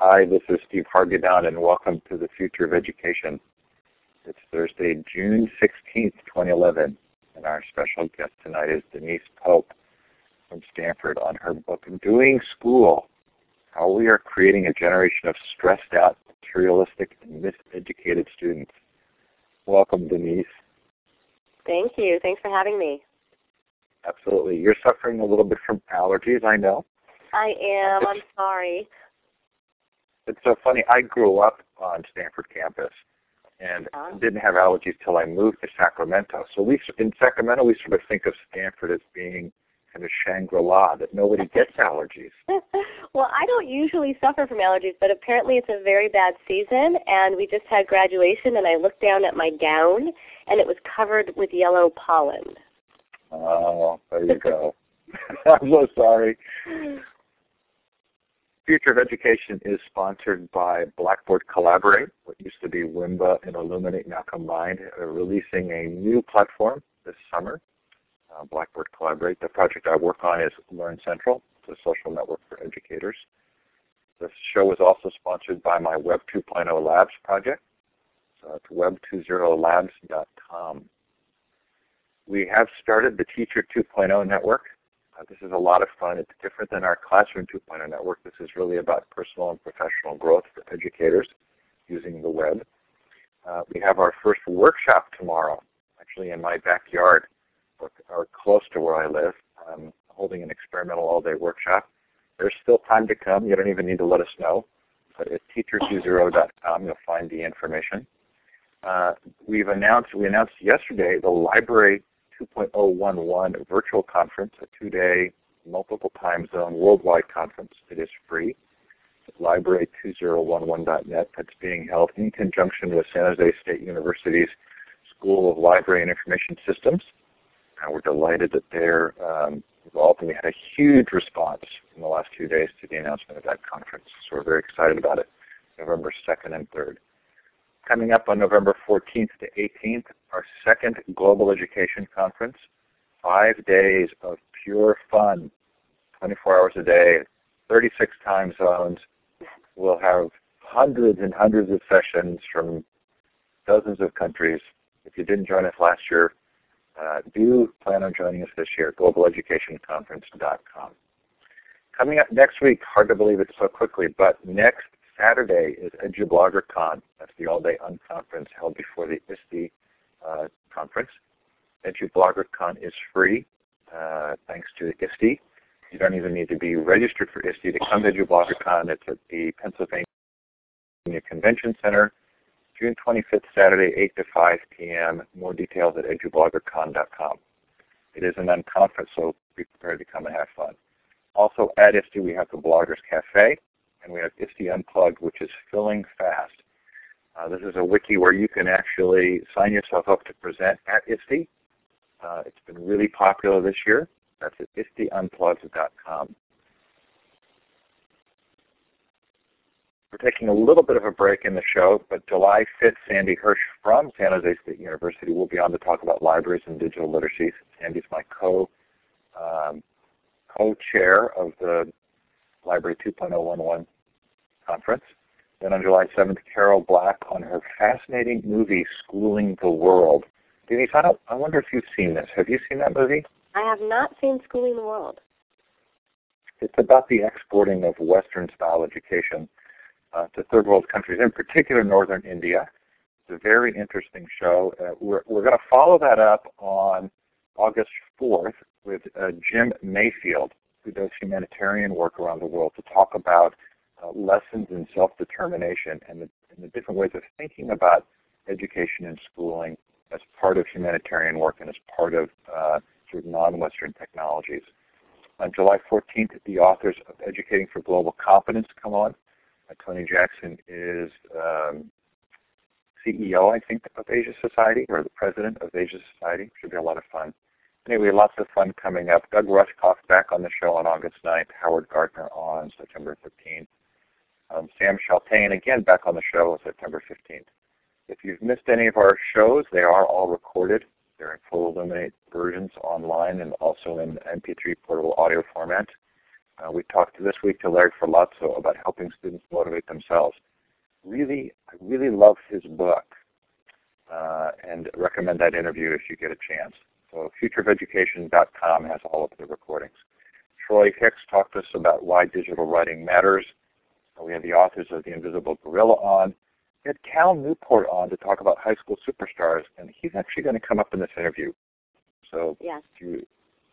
Hi, this is Steve Hargadon, and welcome to the Future of Education. It's Thursday, June 16th, 2011, and our special guest tonight is Denise Pope from Stanford on her book, Doing School, How We Are Creating a Generation of Stressed Out, Materialistic, and Miseducated Students. Welcome, Denise. Thank you. Thanks for having me. Absolutely. You're suffering a little bit from allergies, I know. I am. I'm sorry. It's so funny. I grew up on Stanford campus and Uh-huh. didn't have allergies till I moved to Sacramento. So we in Sacramento we sort of think of Stanford as being kind of Shangri-La that nobody gets allergies. well, I don't usually suffer from allergies, but apparently it's a very bad season, and we just had graduation, and I looked down at my gown, and it was covered with yellow pollen. Oh, there you go. I'm so sorry. Future of Education is sponsored by Blackboard Collaborate, what used to be Wimba and Elluminate now combined, They're releasing a new platform this summer, uh, Blackboard Collaborate. The project I work on is Learn Central, a social network for educators. This show is also sponsored by my Web 2.0 Labs project. So it's web20labs.com. We have started the Teacher 2.0 network. Uh, this is a lot of fun. It's different than our Classroom 2.0 network. This is really about personal and professional growth for educators using the web. Uh, we have our first workshop tomorrow, actually in my backyard or, or close to where I live. I'm holding an experimental all-day workshop. There's still time to come. You don't even need to let us know. But at teacher20.com, you'll find the information. Uh, we've announced we announced yesterday the library 2.011 virtual conference, a two-day, multiple time zone worldwide conference. It is free. Library2011.net. That's being held in conjunction with San Jose State University's School of Library and Information Systems. And we're delighted that they're um, involved, and we had a huge response in the last few days to the announcement of that conference. So we're very excited about it, November 2nd and 3rd. Coming up on November 14th to 18th, our second Global Education Conference, five days of pure fun, 24 hours a day, 36 time zones. We'll have hundreds and hundreds of sessions from dozens of countries. If you didn't join us last year, uh, do plan on joining us this year, globaleducationconference.com. Coming up next week, hard to believe it so quickly, but next Saturday is EduBloggerCon. That's the all-day unconference held before the ISTE uh, conference. EduBloggerCon is free, uh, thanks to ISTE. You don't even need to be registered for ISTE to come to EduBloggerCon. It's at the Pennsylvania Convention Center, June 25th, Saturday, 8 to 5 p.m. More details at edubloggercon.com. It is an unconference, so be prepared to come and have fun. Also at ISTE, we have the Bloggers Cafe, and we have ISTE Unplugged, which is filling fast. Uh, this is a wiki where you can actually sign yourself up to present at ISTE. Uh, it's been really popular this year. That's at ISTEUnplugged.com. We're taking a little bit of a break in the show, but July 5th, Sandy Hirsch from San Jose State University will be on to talk about libraries and digital literacy. Sandy's my co um, co-chair of the Library 2.011 conference. Then on July 7th, Carol Black on her fascinating movie, Schooling the World. Denise, I, don't, I wonder if you've seen this. Have you seen that movie? I have not seen Schooling the World. It's about the exporting of Western-style education uh, to third world countries, in particular northern India. It's a very interesting show. Uh, we're we're going to follow that up on August 4th with uh, Jim Mayfield, who does humanitarian work around the world, to talk about uh, lessons in self-determination and the, and the different ways of thinking about education and schooling as part of humanitarian work and as part of uh, sort of non-Western technologies. On July 14th, the authors of Educating for Global Competence come on. Uh, Tony Jackson is um, CEO, I think, of Asia Society, or the president of Asia Society. Should be a lot of fun. Anyway, lots of fun coming up. Doug Rushkoff back on the show on August 9th. Howard Gardner on September 15th. Um, Sam Chaltain again back on the show on September 15th. If you've missed any of our shows, they are all recorded. They're in full Elluminate versions online and also in MP3 portable audio format. Uh, we talked this week to Larry Ferlazzo about helping students motivate themselves. Really, I really love his book uh, and recommend that interview if you get a chance. So futureofeducation.com has all of the recordings. Troy Hicks talked to us about why digital writing matters. We had the authors of The Invisible Gorilla on. We had Cal Newport on to talk about high school superstars, and he's actually going to come up in this interview. So yes. if you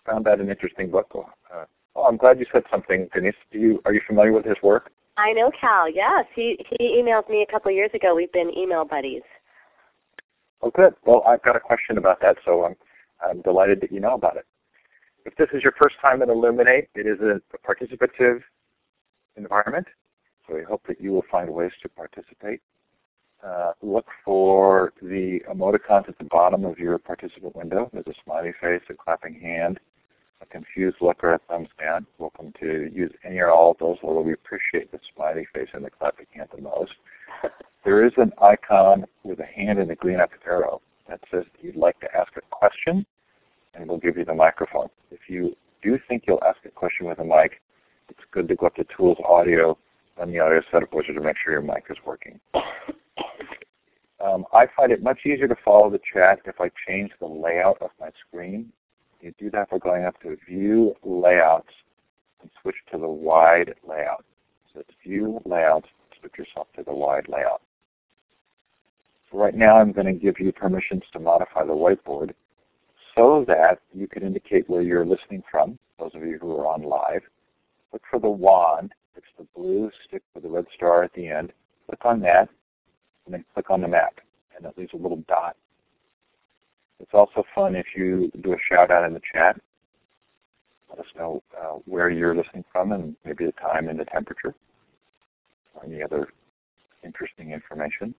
found that an interesting book, uh, oh, I'm glad you said something, Denise. Do you are you familiar with his work? I know Cal. Yes, he he emailed me a couple of years ago. We've been email buddies. Oh, good. Well, I've got a question about that, so I'm I'm delighted that you know about it. If this is your first time at Elluminate, it is a participative environment, so we hope that you will find ways to participate. Uh, look for the emoticons at the bottom of your participant window. There's a smiley face, a clapping hand, a confused look, or a thumbs down. Welcome to use any or all of those, although we appreciate the smiley face and the clapping hand the most. There is an icon with a hand and a green up arrow that says that you'd like to ask a question, and we'll give you the microphone. If you do think you'll ask a question with a mic, it's good to go up to Tools Audio on the audio setup wizard to make sure your mic is working. Um, I find it much easier to follow the chat if I change the layout of my screen. You do that by going up to View Layouts and switch to the wide layout. So it's View Layouts, switch yourself to the wide layout. Right now I'm going to give you permissions to modify the whiteboard so that you can indicate where you're listening from, those of you who are on live. Look for the wand. It's the blue stick with the red star at the end. Click on that, and then click on the map, and it leaves a little dot. It's also fun if you do a shout out in the chat. Let us know uh, where you're listening from and maybe the time and the temperature or any other interesting information.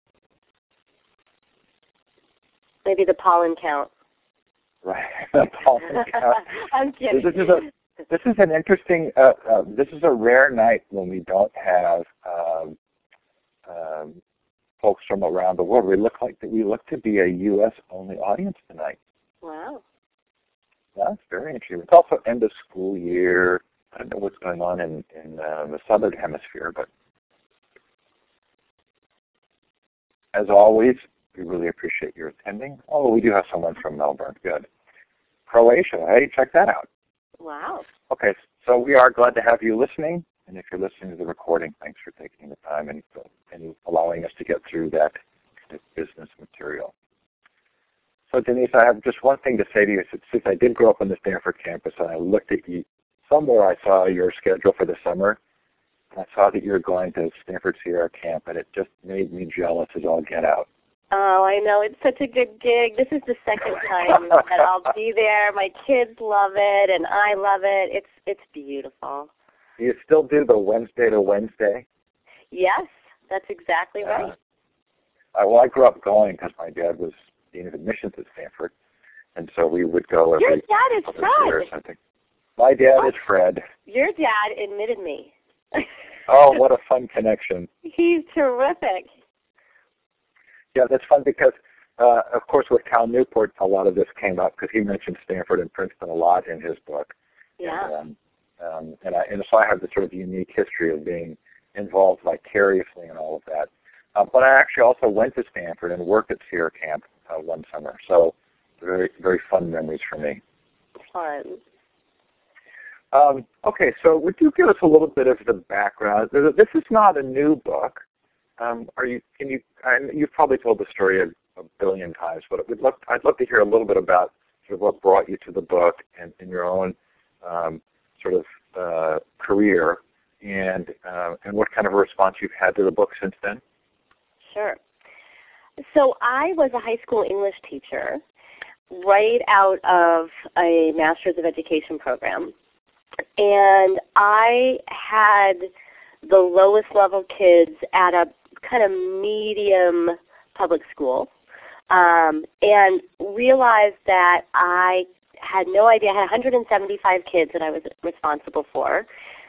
Maybe the pollen count. Right, pollen count. I'm kidding. This is a this is an interesting. Uh, uh, this is a rare night when we don't have um, um, folks from around the world. We look like we look to be a U.S. only audience tonight. Wow. That's very interesting. It's also end of school year. I don't know what's going on in in uh, the southern hemisphere, but as always, we really appreciate your attending. Oh, we do have someone from Melbourne. Good. Croatia. Hey, check that out. Wow. Okay, so we are glad to have you listening. And if you're listening to the recording, thanks for taking the time and, and allowing us to get through that business material. So Denise, I have just one thing to say to you. Since, I did grow up on the Stanford campus and I looked at you, somewhere I saw your schedule for the summer, and I saw that you were going to Stanford Sierra Camp, and it just made me jealous as all get out. Oh, I know. It's such a good gig. This is the second time that I'll be there. My kids love it and I love it. It's it's beautiful. Do you still do the Wednesday to Wednesday? Yes, that's exactly right. Uh, well, I grew up going because my dad was dean of admissions at Stanford, and so we would go every Your dad is Fred. Or My dad What? is Fred. Your dad admitted me. Oh, what a fun connection! He's terrific. Yeah, that's fun because, uh, of course, with Cal Newport, a lot of this came up because he mentioned Stanford and Princeton a lot in his book. Yeah. And, um, um, and, I, and so I have this sort of unique history of being involved vicariously in all of that. Uh, but I actually also went to Stanford and worked at Sierra Camp uh, one summer. So very, very fun memories for me. Fun. Um, okay, so would you give us a little bit of the background? This is not a new book. Um, are you? Can you? I, you've probably told the story a, a billion times, but we'd love, I'd love to hear a little bit about sort of what brought you to the book and, and your own um, sort of uh, career, and uh, and what kind of a response you've had to the book since then. Sure. So I was a high school English teacher right out of a Master's of Education program. And I had the lowest level kids at a kind of medium public school um, and realized that I had no idea. I had 175 kids that I was responsible for,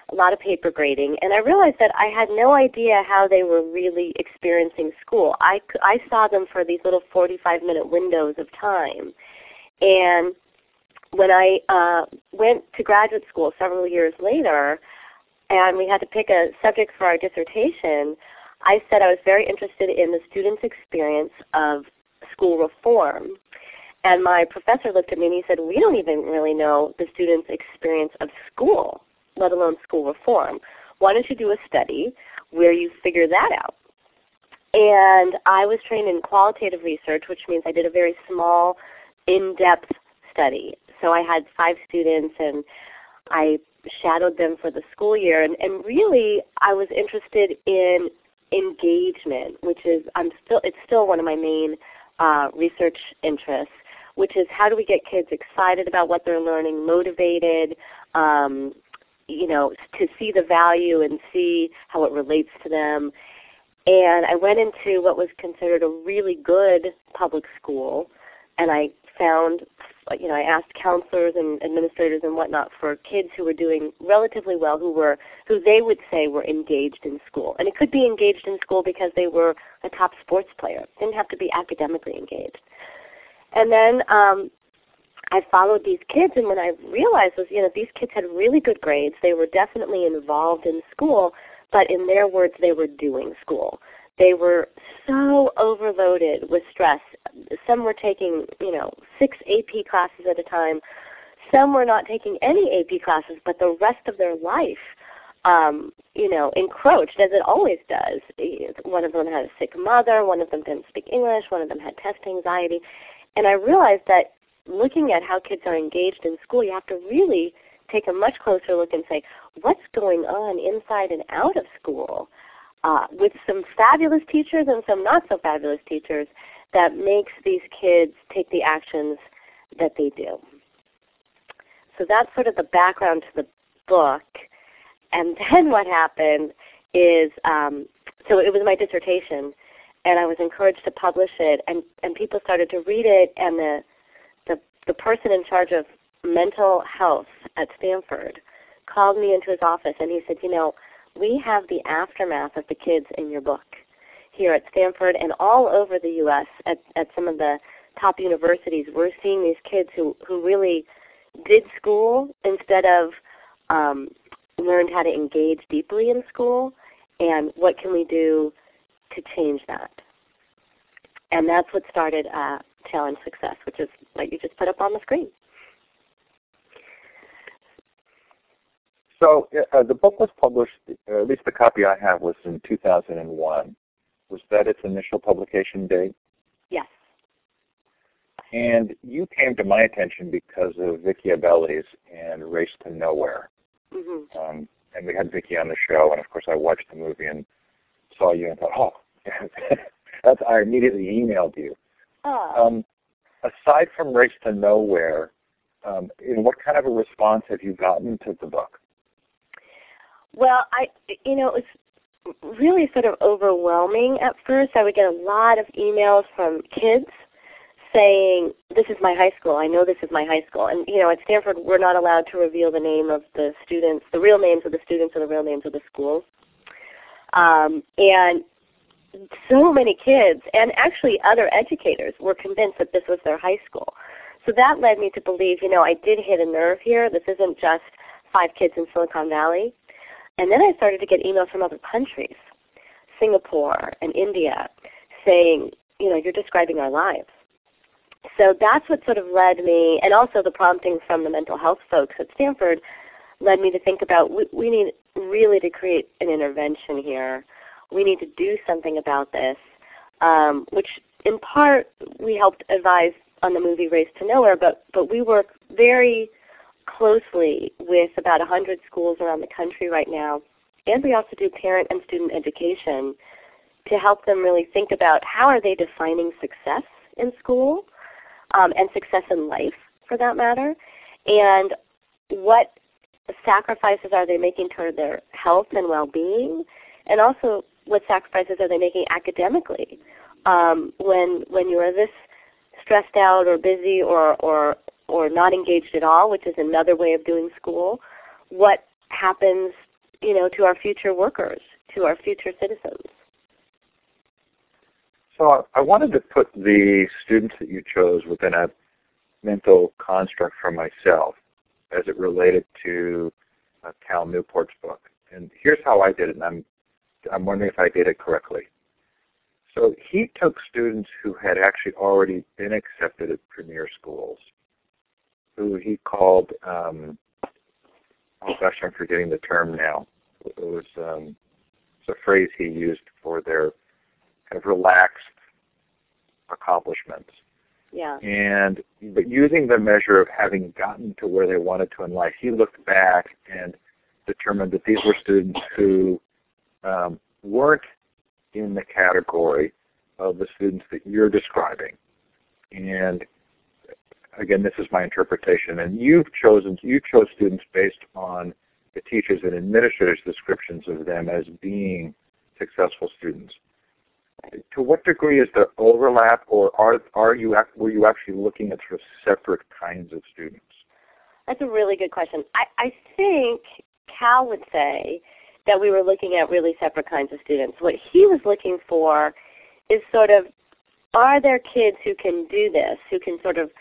a lot of paper grading, and I realized that I had no idea how they were really experiencing school. I, I saw them for these little 45 minute windows of time. And when I uh, went to graduate school several years later, and we had to pick a subject for our dissertation, I said I was very interested in the students' experience of school reform. And my professor looked at me and he said, we don't even really know the students' experience of school, let alone school reform. Why don't you do a study where you figure that out? And I was trained in qualitative research, which means I did a very small, in-depth study. So I had five students and I shadowed them for the school year and, and really I was interested in engagement, which is I'm still it's still one of my main uh, research interests, which is how do we get kids excited about what they're learning, motivated, um, you know, to see the value and see how it relates to them. And I went into what was considered a really good public school, and I found, you know, I asked counselors and administrators and whatnot for kids who were doing relatively well, who were, who they would say were engaged in school. And it could be engaged in school because they were a top sports player. It didn't have to be academically engaged. And then um, I followed these kids, and what I realized was, you know, these kids had really good grades. They were definitely involved in school, but in their words, they were doing school. They were so overloaded with stress. Some were taking, you know, six AP classes at a time. Some were not taking any AP classes, but the rest of their life, um, you know, encroached as it always does. One of them had a sick mother. One of them didn't speak English. One of them had test anxiety. And I realized that looking at how kids are engaged in school, you have to really take a much closer look and say, what's going on inside and out of school? Uh, with some fabulous teachers and some not so fabulous teachers that makes these kids take the actions that they do. So that's sort of the background to the book. And then what happened is, um, so it was my dissertation, and I was encouraged to publish it, and, and people started to read it, and the, the, the person in charge of mental health at Stanford called me into his office, and he said, you know, we have the aftermath of the kids in your book here at Stanford and all over the U.S. at, at some of the top universities. We're seeing these kids who, who really did school instead of um, learned how to engage deeply in school, and what can we do to change that? And that's what started uh, Challenge Success, which is what you just put up on the screen. So uh, the book was published, uh, at least the copy I have was in 2001. Was that its initial publication date? Yes. And you came to my attention because of Vicki Abeles and Race to Nowhere. Mm-hmm. Um, and we had Vicki on the show, and of course I watched the movie and saw you and thought, oh, that's I immediately emailed you. Oh. Um, aside from Race to Nowhere, um, in what kind of a response have you gotten to the book? Well, I, you know, it was really sort of overwhelming at first. I would get a lot of emails from kids saying, "This is my high school. I know this is my high school." And you know, at Stanford, we're not allowed to reveal the name of the students, the real names of the students, or the real names of the schools. Um, and so many kids, and actually other educators, were convinced that this was their high school. So that led me to believe, you know, I did hit a nerve here. This isn't just five kids in Silicon Valley. And then I started to get emails from other countries, Singapore and India, saying, you know, you're describing our lives. So that's what sort of led me, and also the prompting from the mental health folks at Stanford led me to think about we, we need really to create an intervention here. We need to do something about this, um, which in part we helped advise on the movie Race to Nowhere, but, but we work very closely with about 100 schools around the country right now. And we also do parent and student education to help them really think about how are they defining success in school um, and success in life for that matter, and what sacrifices are they making toward their health and well-being, and also what sacrifices are they making academically um, when when you are this stressed out or busy or, or or not engaged at all, which is another way of doing school, what happens, you know, to our future workers, to our future citizens. So I wanted to put the students that you chose within a mental construct for myself as it related to uh, Cal Newport's book. and here's how I did it. And I'm I'm wondering if I did it correctly. So he took students who had actually already been accepted at premier schools, who he called, um, oh gosh, I'm forgetting the term now. It was um, it's a phrase he used for their kind of relaxed accomplishments. Yeah. And but using the measure of having gotten to where they wanted to in life, he looked back and determined that these were students who um, weren't in the category of the students that you're describing. And again, this is my interpretation. And you've chosen you chose students based on the teachers and administrators' descriptions of them as being successful students. To what degree is there overlap, or are are you were you actually looking at sort of separate kinds of students? That's a really good question. I, I think Cal would say that we were looking at really separate kinds of students. What he was looking for is sort of are there kids who can do this, who can sort of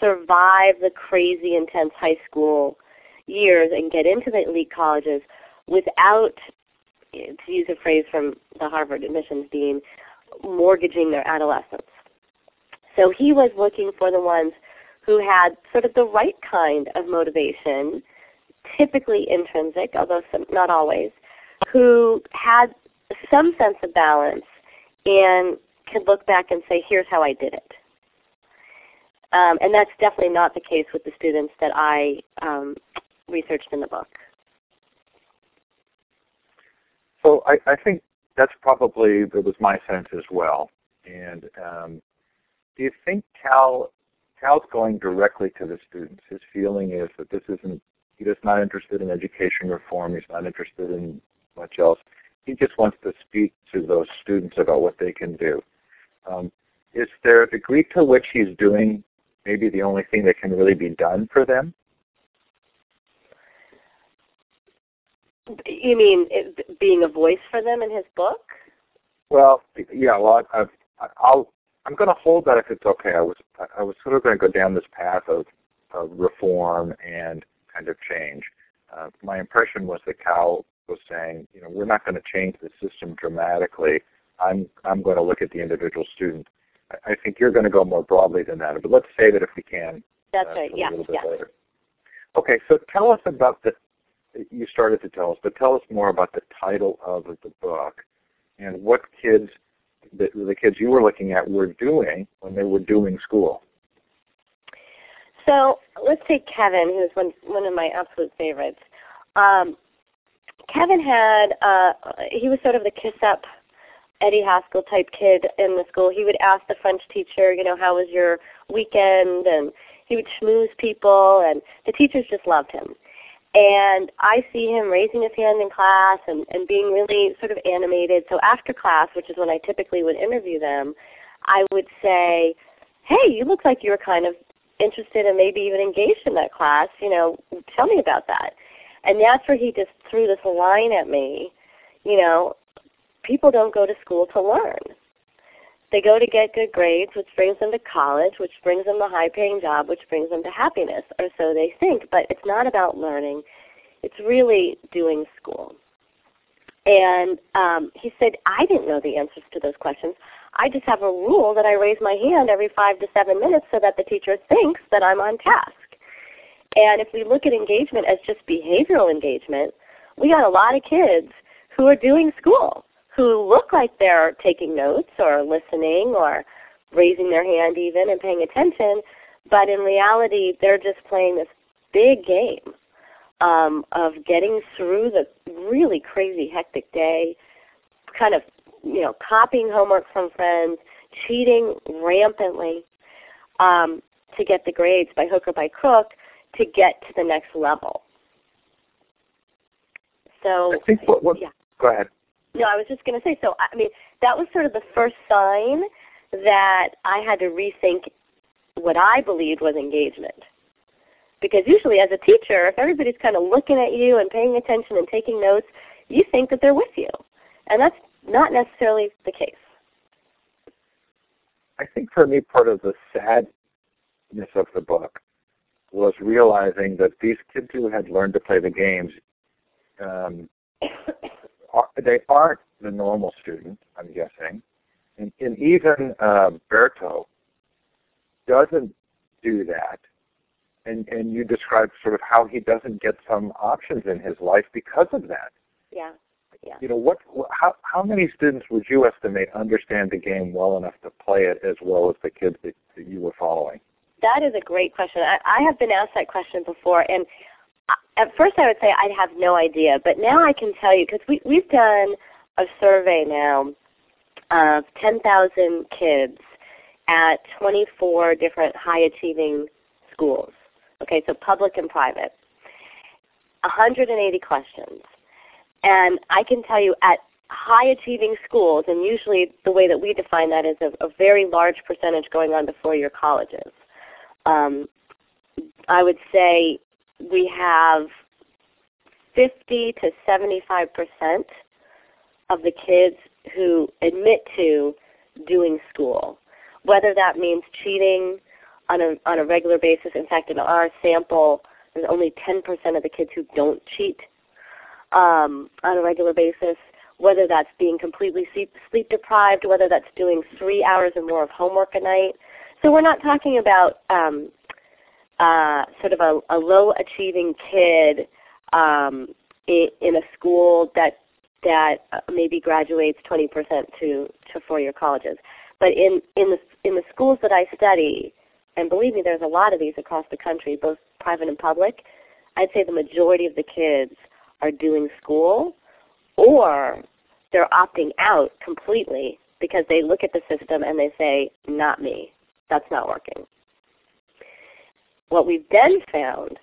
survive the crazy intense high school years and get into the elite colleges without, to use a phrase from the Harvard admissions dean, mortgaging their adolescence. So he was looking for the ones who had sort of the right kind of motivation, typically intrinsic, although some, not always, who had some sense of balance and could look back and say, here's how I did it. Um, and that's definitely not the case with the students that I um, researched in the book. So I, I think that's probably it was my sense as well. And um, do you think Cal Cal's going directly to the students? His feeling is that this isn't he's just not interested in education reform. He's not interested in much else. He just wants to speak to those students about what they can do. Um, is there a degree to which he's doing maybe the only thing that can really be done for them? You mean it, being a voice for them in his book? Well, yeah. Well, I, I'll. I'm going to hold that if it's okay. I was I was sort of going to go down this path of, of reform and kind of change. Uh, my impression was that Cal was saying, you know, we're not going to change the system dramatically. I'm I'm going to look at the individual student. I, think you're going to go more broadly than that, but let's say that if we can. That's uh, right. Yeah. A little yeah. Later. Okay, so tell us about the. You started to tell us, but tell us more about the title of the book and what kids, the, the kids you were looking at, were doing when they were doing school. So let's take Kevin, who's one one of my absolute favorites. Um, Kevin had uh, he was sort of the kiss up Eddie Haskell type kid in the school. He would ask the French teacher, you know, how was your weekend, and he would schmooze people, and the teachers just loved him. And I see him raising his hand in class and, and being really sort of animated. So after class, which is when I typically would interview them, I would say, hey, you look like you were kind of interested and maybe even engaged in that class. You know, tell me about that. And that's where he just threw this line at me. You know, people don't go to school to learn. They go to get good grades, which brings them to college, which brings them a high paying job, which brings them to happiness, or so they think. But it's not about learning. It's really doing school. And um, he said, I didn't know the answers to those questions. I just have a rule that I raise my hand every five to seven minutes so that the teacher thinks that I'm on task. And if we look at engagement as just behavioral engagement, we got a lot of kids who are doing school, who look like they're taking notes or listening or raising their hand even and paying attention, but in reality they're just playing this big game um, of getting through the really crazy hectic day, kind of you know copying homework from friends, cheating rampantly um, to get the grades by hook or by crook, to get to the next level. So I think what, what yeah. go ahead. No, I was just going to say. So I mean, that was sort of the first sign that I had to rethink what I believed was engagement. Because usually, as a teacher, if everybody's kind of looking at you and paying attention and taking notes, you think that they're with you, and that's not necessarily the case. I think for me, part of the sadness of the book was realizing that these kids who had learned to play the games, um, are, they aren't the normal student, I'm guessing. And, and even uh, Berto doesn't do that. And, and you described sort of how he doesn't get some options in his life because of that. Yeah. Yeah. You know, what, how, how many students would you estimate understand the game well enough to play it as well as the kids that, that you were following? That is a great question. I, I have been asked that question before, and at first I would say I'd have no idea, but now I can tell you because we, we've done a survey now of 10,000 kids at 24 different high achieving schools. Okay, so public and private. 180 questions. And I can tell you at high achieving schools, and usually the way that we define that is a, a very large percentage going on to four year colleges. Um, I would say we have 50 to 75 percent of the kids who admit to doing school, whether that means cheating on a on a regular basis. In fact, in our sample, there's only 10 percent of the kids who don't cheat um, on a regular basis. Whether that's being completely sleep, sleep deprived, whether that's doing three hours or more of homework a night. So we're not talking about um, uh, sort of a, a low achieving kid um, in, in a school that that maybe graduates 20% to to four-year colleges. But in in the in the schools that I study, and believe me, there's a lot of these across the country, both private and public. I'd say the majority of the kids are doing school, or they're opting out completely because they look at the system and they say, "Not me. That's not working." What we've then found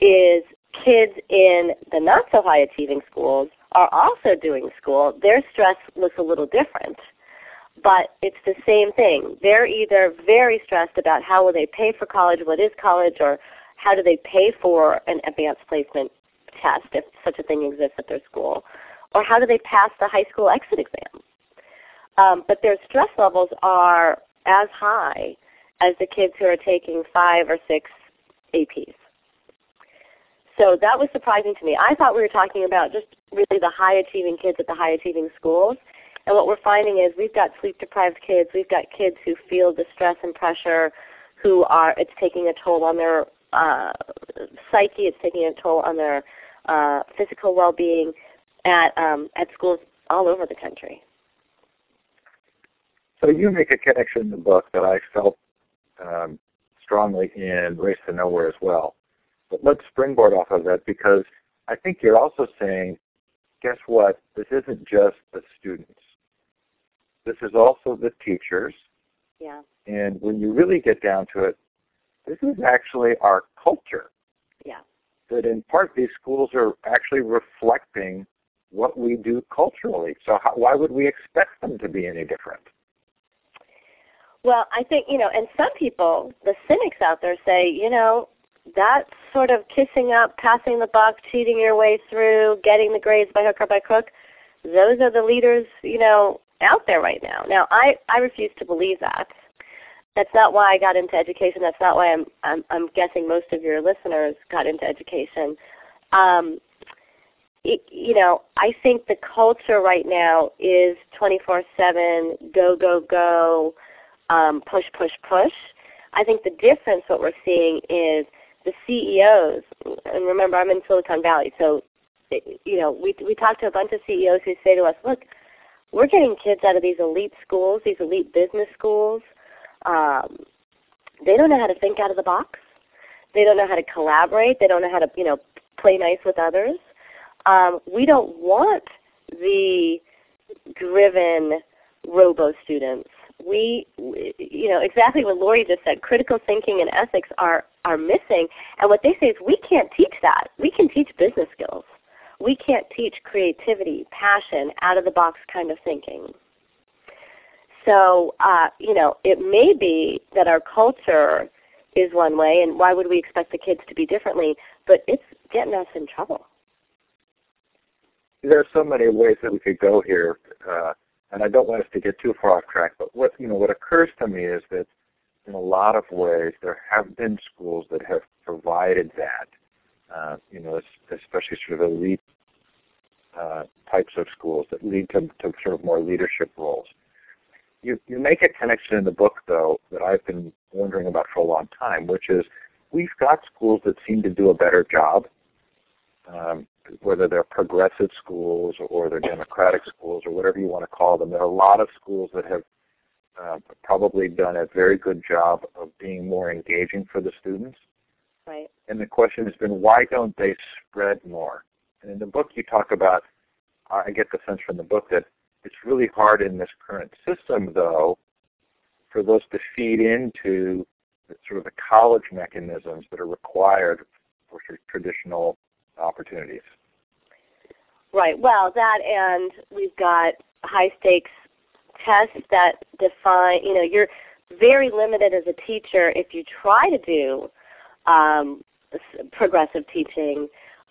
is kids in the not so high achieving schools are also doing school. Their stress looks a little different, but it's the same thing. They're either very stressed about how will they pay for college, what is college, or how do they pay for an advanced placement test if such a thing exists at their school, or how do they pass the high school exit exam. Um, but their stress levels are as high as the kids who are taking five or six APs. So that was surprising to me. I thought we were talking about just really the high achieving kids at the high achieving schools. And what we're finding is we've got sleep deprived kids, we've got kids who feel the stress and pressure, who are it's taking a toll on their uh, psyche, it's taking a toll on their uh, physical well being at um, at schools all over the country. So you make a connection in the book that I felt um, strongly in Race to Nowhere as well. But let's springboard off of that because I think you're also saying, guess what? This isn't just the students. This is also the teachers. Yeah. And when you really get down to it, this is actually our culture. Yeah. That in part these schools are actually reflecting what we do culturally. So how, why would we expect them to be any different? Well, I think, you know, and some people, the cynics out there say, you know, that sort of kissing up, passing the buck, cheating your way through, getting the grades by hook or by crook, those are the leaders, you know, out there right now. Now, I, I refuse to believe that. That's not why I got into education. That's not why I'm, I'm, I'm guessing most of your listeners got into education. Um, it, you know, I think the culture right now is 24/7, go, go, go um, push, push, push. I think the difference, what we're seeing is the CEOs, and remember I'm in Silicon Valley, so you know we we talk to a bunch of CEOs who say to us, look, we're getting kids out of these elite schools, these elite business schools. Um, they don't know how to think out of the box. They don't know how to collaborate. They don't know how to you know play nice with others. Um, we don't want the driven robo students we, you know, exactly what Lori just said, critical thinking and ethics are, are missing. And what they say is we can't teach that. We can teach business skills. We can't teach creativity, passion, out of the box kind of thinking. So, uh, you know, it may be that our culture is one way, and why would we expect the kids to be differently? But it's getting us in trouble. There are so many ways that we could go here. Uh, and I don't want us to get too far off track, but what you know what occurs to me is that in a lot of ways there have been schools that have provided that, uh, you know, especially sort of elite uh, types of schools that lead to, to sort of more leadership roles. You, you make a connection in the book, though, that I've been wondering about for a long time, which is we've got schools that seem to do a better job, um, whether they're progressive schools or they're democratic schools or whatever you want to call them. There are a lot of schools that have uh, probably done a very good job of being more engaging for the students. Right. And the question has been, why don't they spread more? And in the book, you talk about. I get the sense from the book that it's really hard in this current system, though, for those to feed into the, sort of the college mechanisms that are required for traditional opportunities. Right. Well, that and we've got high stakes tests that define, you know, you're very limited as a teacher if you try to do um, progressive teaching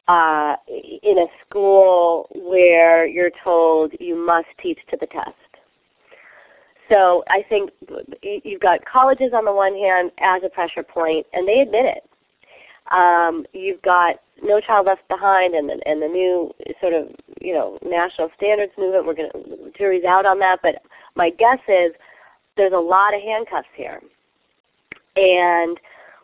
uh, in a school where you're told you must teach to the test. So I think you've got colleges on the one hand as a pressure point, and they admit it. Um, you've got No Child Left Behind and the, and the new sort of you know national standards movement. We're going to jury's out on that, but my guess is there's a lot of handcuffs here, and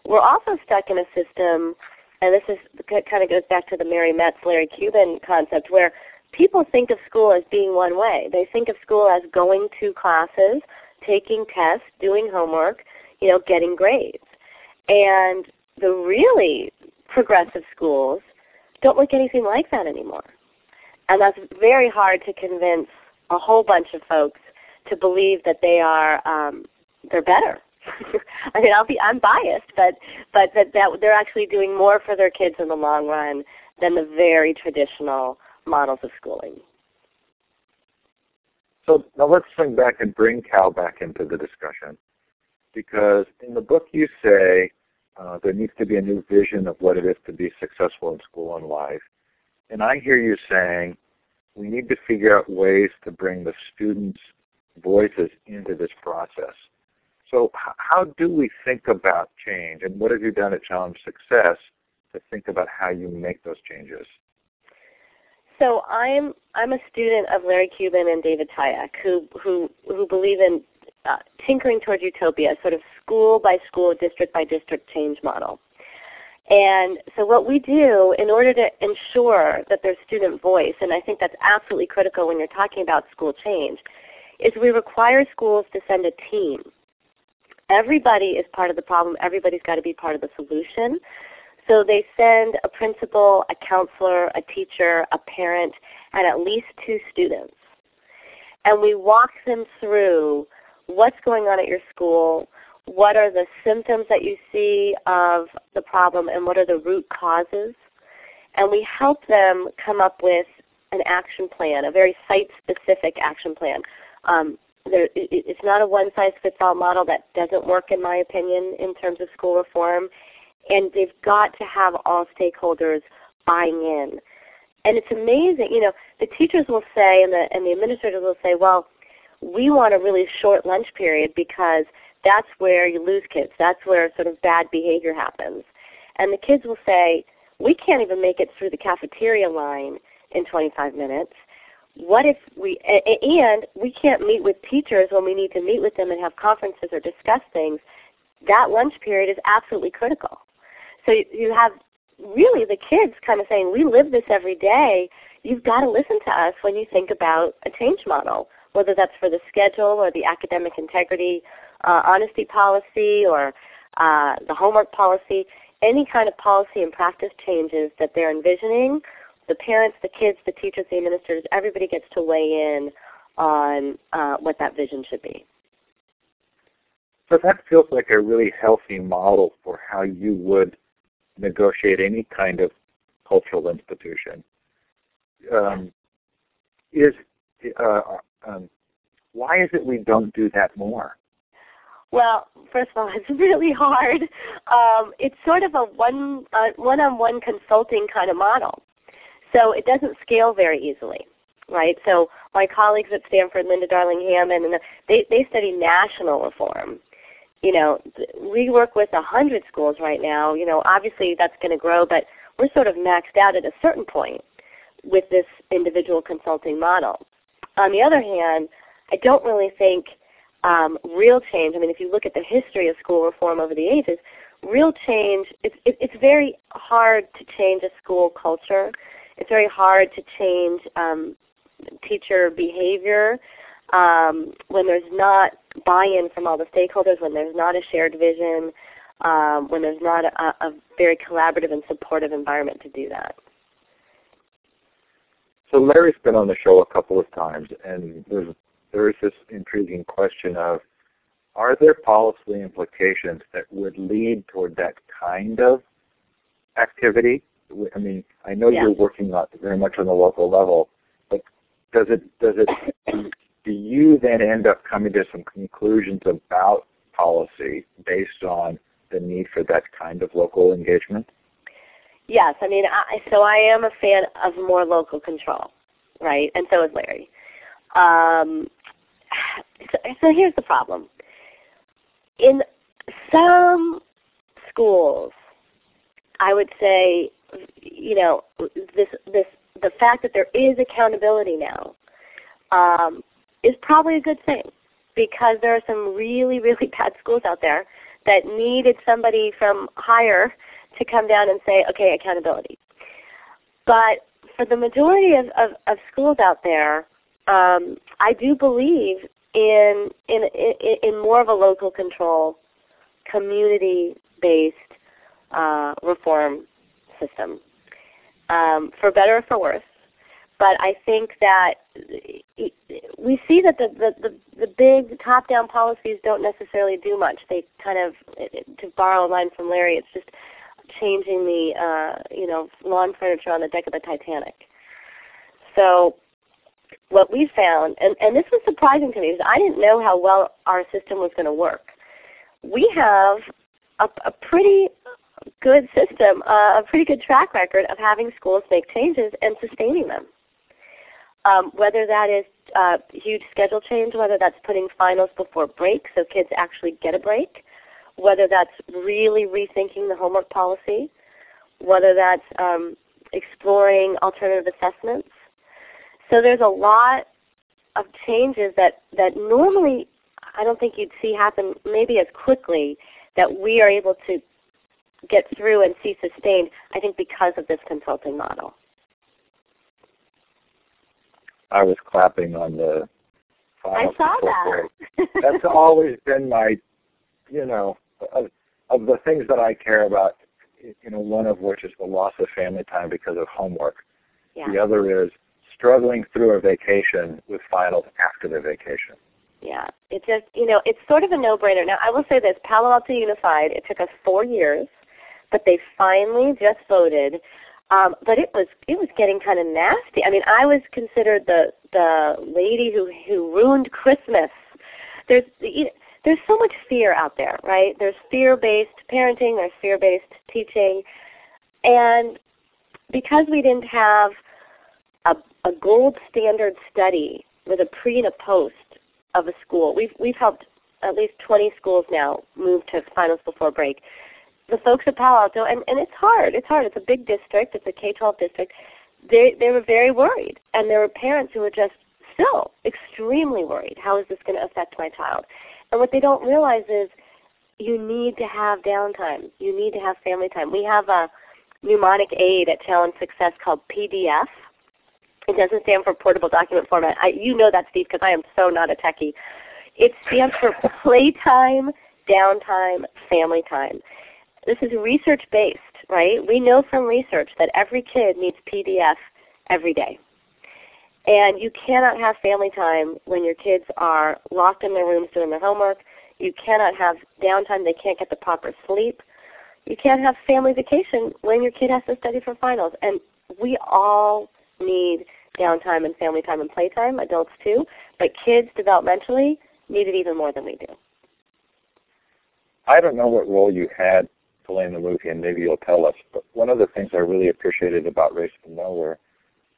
we're also stuck in a system. And this is kind of goes back to the Mary Metz, Larry Cuban concept, where people think of school as being one way. They think of school as going to classes, taking tests, doing homework, you know, getting grades. And the really progressive schools don't look anything like that anymore. And that's very hard to convince a whole bunch of folks to believe that they are um, they're better. I mean, I'll be I'm biased, but but that, that they're actually doing more for their kids in the long run than the very traditional models of schooling. So now let's swing back and bring Cal back into the discussion, because in the book you say uh, there needs to be a new vision of what it is to be successful in school and life. And I hear you saying we need to figure out ways to bring the students' voices into this process. So how do we think about change, and what have you done at Challenge Success to think about how you make those changes? So I'm I'm a student of Larry Cuban and David Tyack, who who who believe in uh, tinkering towards utopia, sort of school by school, district by district change model. And so what we do in order to ensure that there's student voice, and I think that's absolutely critical when you're talking about school change, is we require schools to send a team. Everybody is part of the problem. Everybody's got to be part of the solution. So they send a principal, a counselor, a teacher, a parent, and at least two students. And we walk them through what's going on at your school, what are the symptoms that you see of the problem, and what are the root causes. And we help them come up with an action plan, a very site-specific action plan. Um, there, it, it's not a one-size-fits-all model that doesn't work, in my opinion, in terms of school reform. And they've got to have all stakeholders buying in. And it's amazing, you know, the teachers will say and the, and the administrators will say, well, we want a really short lunch period because that's where you lose kids. That's where sort of bad behavior happens. And the kids will say, we can't even make it through the cafeteria line in 25 minutes. What if we, and we can't meet with teachers when we need to meet with them and have conferences or discuss things. That lunch period is absolutely critical. So you have really the kids kind of saying, we live this every day. You've got to listen to us when you think about a change model whether that's for the schedule or the academic integrity uh, honesty policy or uh, the homework policy, any kind of policy and practice changes that they're envisioning, the parents, the kids, the teachers, the administrators, everybody gets to weigh in on uh, what that vision should be. So that feels like a really healthy model for how you would negotiate any kind of cultural institution. Um, is uh, um, why is it we don't do that more? Well, first of all, it's really hard. Um, it's sort of a one uh, one-on-one consulting kind of model, so it doesn't scale very easily, right? So my colleagues at Stanford, Linda Darling Hammond, and they they study national reform. You know, we work with a hundred schools right now. You know, obviously that's going to grow, but we're sort of maxed out at a certain point with this individual consulting model. On the other hand, I don't really think um, real change, I mean, if you look at the history of school reform over the ages, real change, it's, it, it's very hard to change a school culture. It's very hard to change um, teacher behavior um, when there's not buy-in from all the stakeholders, when there's not a shared vision, um, when there's not a, a very collaborative and supportive environment to do that. So Larry's been on the show a couple of times, and there's there is this intriguing question of are there policy implications that would lead toward that kind of activity? I mean, I know yeah. you're working on very much on the local level, but does it does it do you then end up coming to some conclusions about policy based on the need for that kind of local engagement? Yes, I mean, I, so I am a fan of more local control, right? And so is Larry. Um, so, so here's the problem. In some schools, I would say, you know, this this the fact that there is accountability now um, is probably a good thing because there are some really really bad schools out there that needed somebody from higher to come down and say, okay, accountability. But for the majority of, of, of schools out there, um, I do believe in, in, in, in more of a local control, community-based uh, reform system, um, for better or for worse. But I think that we see that the, the, the, the big top-down policies don't necessarily do much. They kind of, to borrow a line from Larry, it's just changing the uh, you know lawn furniture on the deck of the Titanic. So what we found, and, and this was surprising to me because I didn't know how well our system was going to work. We have a, a pretty good system, uh, a pretty good track record of having schools make changes and sustaining them. Um, whether that is uh, huge schedule change, whether that's putting finals before break so kids actually get a break, whether that's really rethinking the homework policy, whether that's um, exploring alternative assessments, so there's a lot of changes that, that normally I don't think you'd see happen maybe as quickly that we are able to get through and see sustained, I think because of this consulting model. I was clapping on the I saw that. That's always been my, you know, of, of the things that I care about, you know, one of which is the loss of family time because of homework. Yeah. The other is struggling through a vacation with finals after the vacation. Yeah, it just you know it's sort of a no-brainer. Now I will say this: Palo Alto Unified. It took us four years, but they finally just voted. Um, but it was it was getting kind of nasty. I mean, I was considered the the lady who who ruined Christmas. There's there's so much fear out there, right? There's fear-based parenting, there's fear-based teaching, and because we didn't have a, a gold standard study with a pre and a post of a school. We've we've helped at least 20 schools now move to finals before break. The folks at Palo Alto, and, and it's hard. It's hard. It's a big district. It's a K-12 district. They they were very worried, and there were parents who were just still extremely worried. How is this going to affect my child? And what they don't realize is you need to have downtime. You need to have family time. We have a mnemonic aid at Challenge Success called PDF, it doesn't stand for portable document format. I, you know that, Steve, because I am so not a techie. It stands for playtime, downtime, family time. This is research based, right? We know from research that every kid needs PDF every day. And you cannot have family time when your kids are locked in their rooms doing their homework. You cannot have downtime. They can't get the proper sleep. You can't have family vacation when your kid has to study for finals. And we all need downtime and family time and playtime, adults too, but kids developmentally need it even more than we do. I don't know what role you had playing the movie, and maybe you'll tell us, but one of the things I really appreciated about Race to Nowhere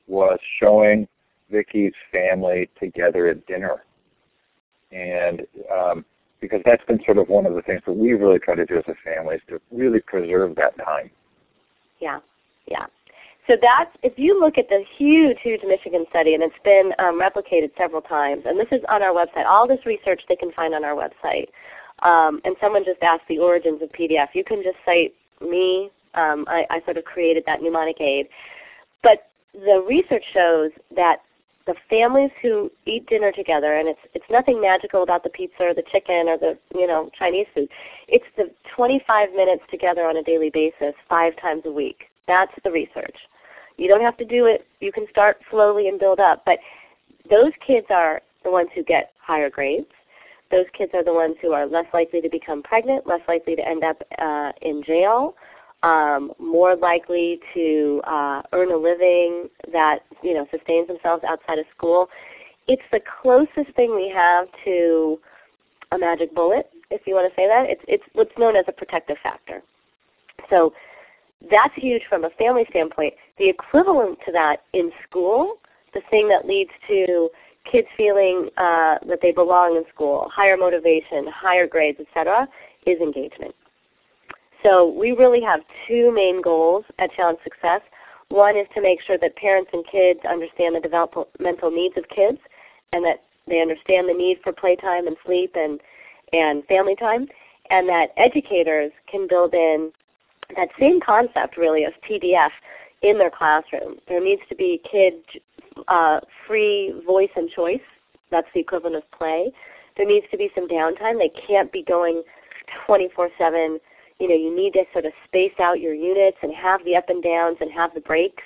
was showing Vicki's family together at dinner. And um, because that's been sort of one of the things that we really try to do as a family is to really preserve that time. Yeah, yeah. So that's if you look at the huge, huge Michigan study, and it's been um, replicated several times, and this is on our website. All this research they can find on our website. Um, and someone just asked the origins of PDF. You can just cite me. Um, I, I sort of created that mnemonic aid. But the research shows that the families who eat dinner together, and it's it's nothing magical about the pizza or the chicken or the you know Chinese food. It's the 25 minutes together on a daily basis, five times a week. That's the research. You don't have to do it. You can start slowly and build up. But those kids are the ones who get higher grades. Those kids are the ones who are less likely to become pregnant, less likely to end up uh, in jail, um, more likely to uh, earn a living that you know sustains themselves outside of school. It's the closest thing we have to a magic bullet, if you want to say that. It's it's what's known as a protective factor. So that's huge from a family standpoint. The equivalent to that in school, the thing that leads to kids feeling uh, that they belong in school, higher motivation, higher grades, etc., is engagement. So we really have two main goals at Challenge Success. One is to make sure that parents and kids understand the developmental needs of kids and that they understand the need for playtime and sleep and, and family time, and that educators can build in that same concept really of PDF in their classroom. There needs to be kid uh, free voice and choice. That's the equivalent of play. There needs to be some downtime. They can't be going 24/7 you know, you need to sort of space out your units and have the up and downs and have the breaks.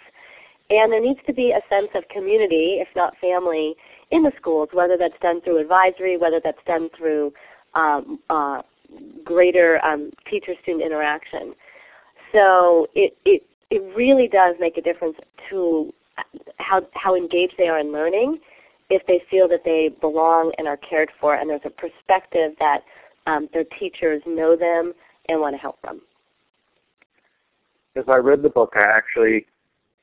And there needs to be a sense of community, if not family, in the schools, whether that's done through advisory, whether that's done through um, uh, greater um, teacher-student interaction. So it, it, it really does make a difference to how, how engaged they are in learning if they feel that they belong and are cared for and there's a perspective that um, their teachers know them, and want to help them. As I read the book, I actually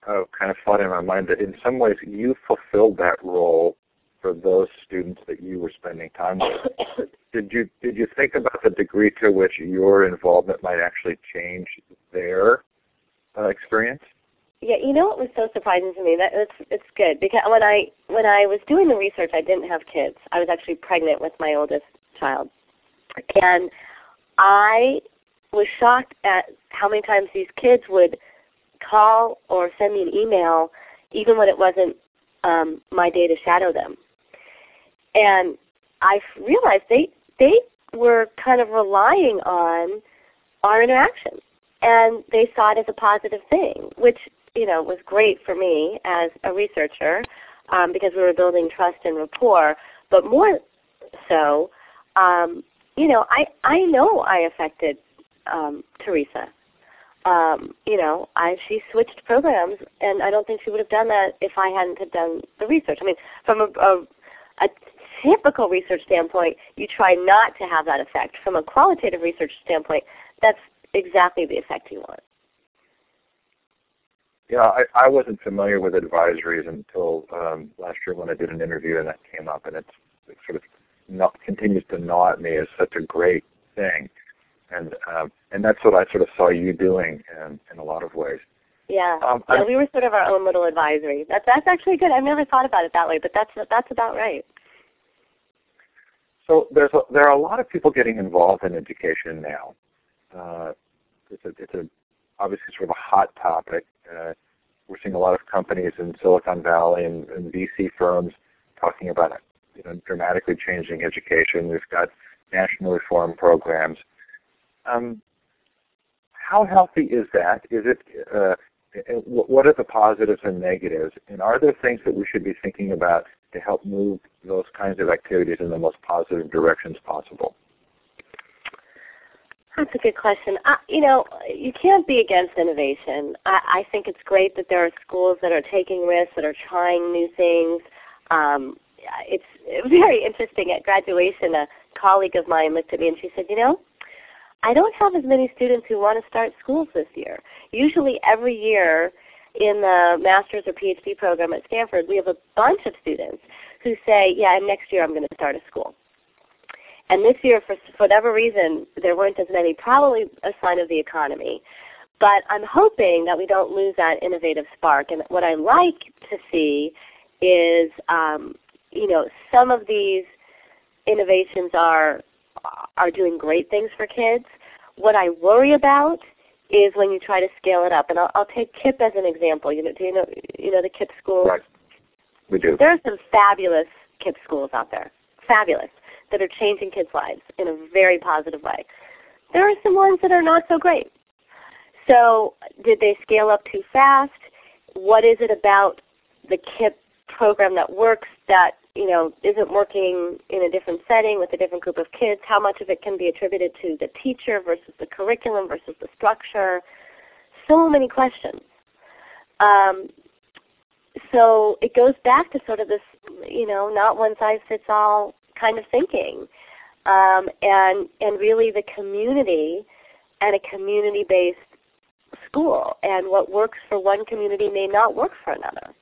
uh, kind of thought in my mind that in some ways you fulfilled that role for those students that you were spending time with. did you did you think about the degree to which your involvement might actually change their uh, experience? Yeah, you know what was so surprising to me? That it's it's good because when I when I was doing the research, I didn't have kids. I was actually pregnant with my oldest child, and I was shocked at how many times these kids would call or send me an email, even when it wasn't um, my day to shadow them. And I realized they they were kind of relying on our interaction, and they saw it as a positive thing, which you know was great for me as a researcher um, because we were building trust and rapport. But more so, um, you know, I I know I affected um, Teresa. Um, you know, I she switched programs, and I don't think she would have done that if I hadn't have done the research. I mean, from a, a, a typical research standpoint, you try not to have that effect. From a qualitative research standpoint, that's exactly the effect you want. Yeah, I, I wasn't familiar with advisories until um, last year when I did an interview and that came up, and it's, it's sort of not, continues to gnaw at me as such a great thing, and um, and that's what I sort of saw you doing in, in a lot of ways. Yeah, um, yeah, we were sort of our own little advisory. That's that's actually good. I've never thought about it that way, but that's that's about right. So there's a, there are a lot of people getting involved in education now. Uh, it's a it's a obviously sort of a hot topic. Uh, we're seeing a lot of companies in Silicon Valley and, and VC firms talking about you know, dramatically changing education. We've got national reform programs. Um, how healthy is that? Is it? Uh, what are the positives and negatives? And are there things that we should be thinking about to help move those kinds of activities in the most positive directions possible? That's a good question. Uh, you know, you can't be against innovation. I, I think it's great that there are schools that are taking risks, that are trying new things. Um, it's very interesting. At graduation, a colleague of mine looked at me and she said, you know, I don't have as many students who want to start schools this year. Usually every year in the master's or PhD program at Stanford, we have a bunch of students who say, yeah, next year I'm going to start a school. And this year, for, for whatever reason, there weren't as many, probably a sign of the economy. but I'm hoping that we don't lose that innovative spark. And what I like to see is, um, you know, some of these innovations are are doing great things for kids. What I worry about is when you try to scale it up. And I'll, I'll take KIPP as an example. You know, do you know you know the KIPP schools? Right. We do. There are some fabulous KIPP schools out there, fabulous, that are changing kids' lives in a very positive way. There are some ones that are not so great. So did they scale up too fast? What is it about the KIPP program that works that you know isn't working in a different setting with a different group of kids? How much of it can be attributed to the teacher versus the curriculum versus the structure? So many questions. Um, so it goes back to sort of this, you know, not one size fits all kind of thinking, um, and and really the community and a community-based school, and what works for one community may not work for another.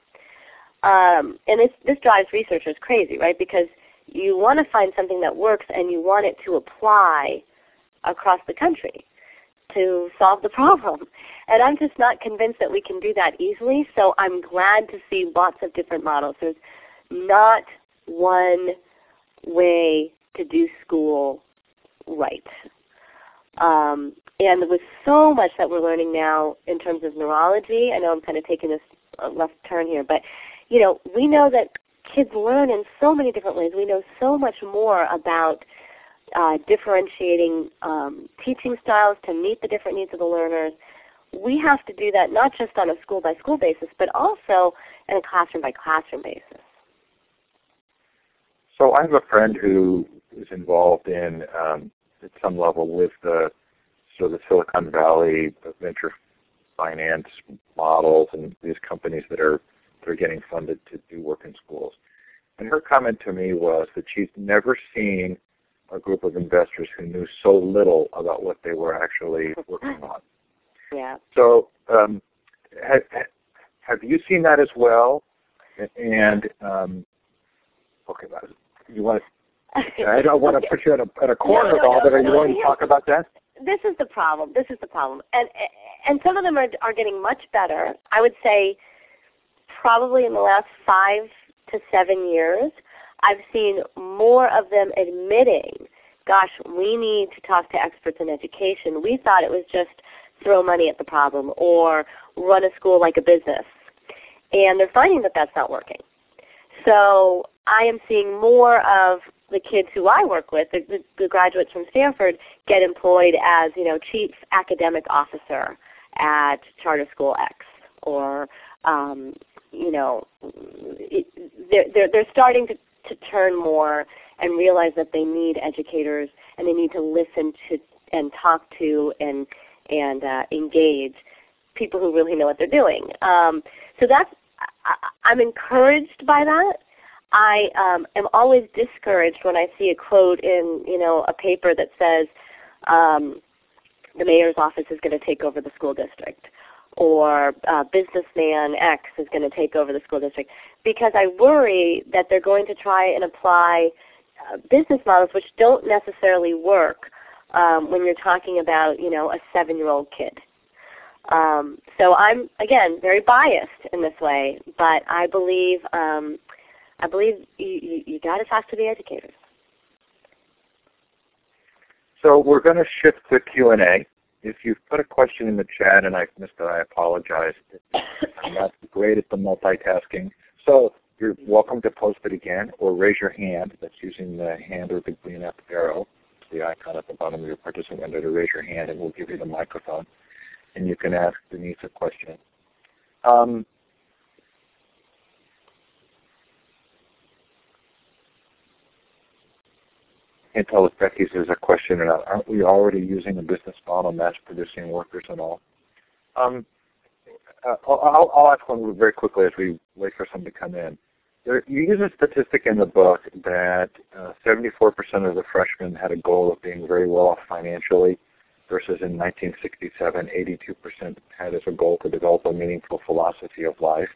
Um, and this this drives researchers crazy, right? Because you want to find something that works and you want it to apply across the country to solve the problem. And I'm just not convinced that we can do that easily, so I'm glad to see lots of different models. There's not one way to do school right. Um, and with so much that we're learning now in terms of neurology, I know I'm kind of taking this uh, left turn here, but you know, we know that kids learn in so many different ways. We know so much more about uh, differentiating um, teaching styles to meet the different needs of the learners. We have to do that not just on a school by school basis, but also in a classroom by classroom basis. So I have a friend who is involved in, um, at some level, with the so the Silicon Valley venture finance models and these companies that are that are getting funded to do work in schools. And her comment to me was that she's never seen a group of investors who knew so little about what they were actually working on. Yeah. So, um, have, have you seen that as well? And um, okay, you want to, I don't want to put you at a, at a corner no, no, at all, no, but are you going to talk about that? This is the problem. This is the problem, and and some of them are are getting much better. I would say, probably in the last five to seven years, I've seen more of them admitting, gosh, we need to talk to experts in education. We thought it was just throw money at the problem or run a school like a business. And they're finding that that's not working. So I am seeing more of the kids who I work with, the, the, the graduates from Stanford, get employed as you know chief academic officer at Charter School X, or um, you know, it, they're, they're starting to to turn more and realize that they need educators and they need to listen to and talk to and and uh, engage people who really know what they're doing. Um, so that's I, I'm encouraged by that. I um, am always discouraged when I see a quote in you know a paper that says um, the mayor's office is going to take over the school district or uh, businessman X is going to take over the school district because I worry that they're going to try and apply uh, business models which don't necessarily work um, when you're talking about you know a seven-year-old kid. Um, so I'm again very biased in this way, but I believe um, I believe you, you, you got to talk to the educators. So we're going to shift to Q and A. If you've put a question in the chat and I've missed it, I apologize. I'm not great at the multitasking. So you're welcome to post it again or raise your hand. That's using the hand or the green up arrow, the icon at the bottom of your participant window to raise your hand and we'll give you the microphone. And you can ask Denise a question. Um, Intel if Becky's is a question or not. aren't we already using a business model mass producing workers and all? Um, uh, I'll, I'll, ask one very quickly as we wait for someone to come in. There, you use a statistic in the book that uh, 74% of the freshmen had a goal of being very well off financially, versus in 1967, 82% had as a goal to develop a meaningful philosophy of life.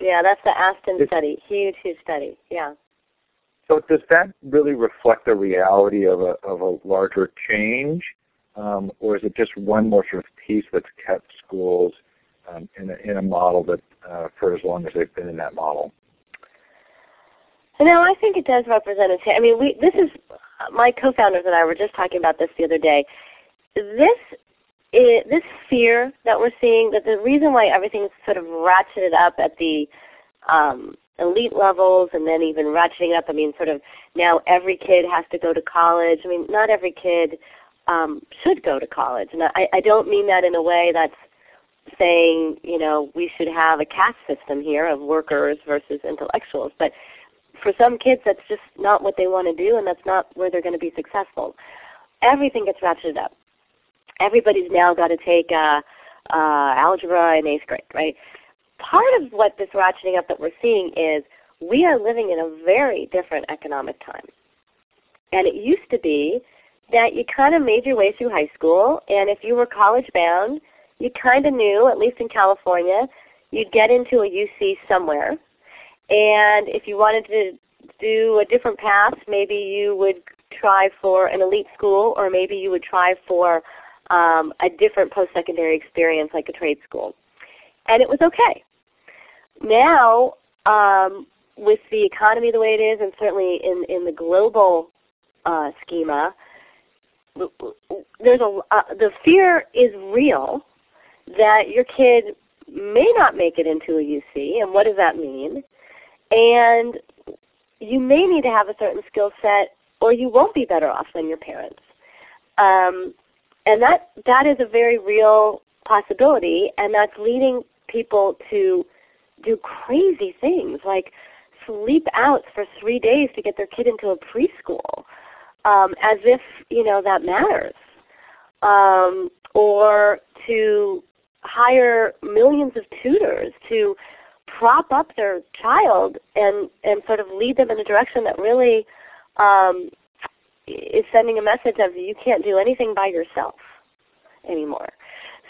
Yeah, that's the Astin study. Huge, huge study. Yeah. So does that really reflect the reality of a of a larger change, um, or is it just one more sort of piece that's kept schools um, in, a, in a model that uh, for as long as they've been in that model? No, I think it does represent a change. I mean, we this is my co-founders and I were just talking about this the other day. This is, this fear that we're seeing, that the reason why everything's sort of ratcheted up at the um, elite levels and then even ratcheting up, I mean, sort of now every kid has to go to college. I mean, not every kid um, should go to college. And I, I don't mean that in a way that's saying, you know, we should have a caste system here of workers versus intellectuals. But for some kids, that's just not what they want to do, and that's not where they're going to be successful. Everything gets ratcheted up. Everybody's now got to take uh, uh, algebra in eighth grade, right? Part of what this ratcheting up that we're seeing is we are living in a very different economic time. And it used to be that you kind of made your way through high school, and if you were college bound, you kind of knew, at least in California, you'd get into a UC somewhere. And if you wanted to do a different path, maybe you would try for an elite school, or maybe you would try for um, a different post-secondary experience like a trade school. And it was okay. Now, um, with the economy the way it is, and certainly in, in the global uh, schema, there's a uh, the fear is real that your kid may not make it into a UC, and what does that mean? And you may need to have a certain skill set, or you won't be better off than your parents. Um, and that that is a very real possibility, and that's leading people to do crazy things like sleep out for three days to get their kid into a preschool um, as if you know that matters, um, or to hire millions of tutors to prop up their child and and sort of lead them in a direction that really um, is sending a message of you can't do anything by yourself anymore.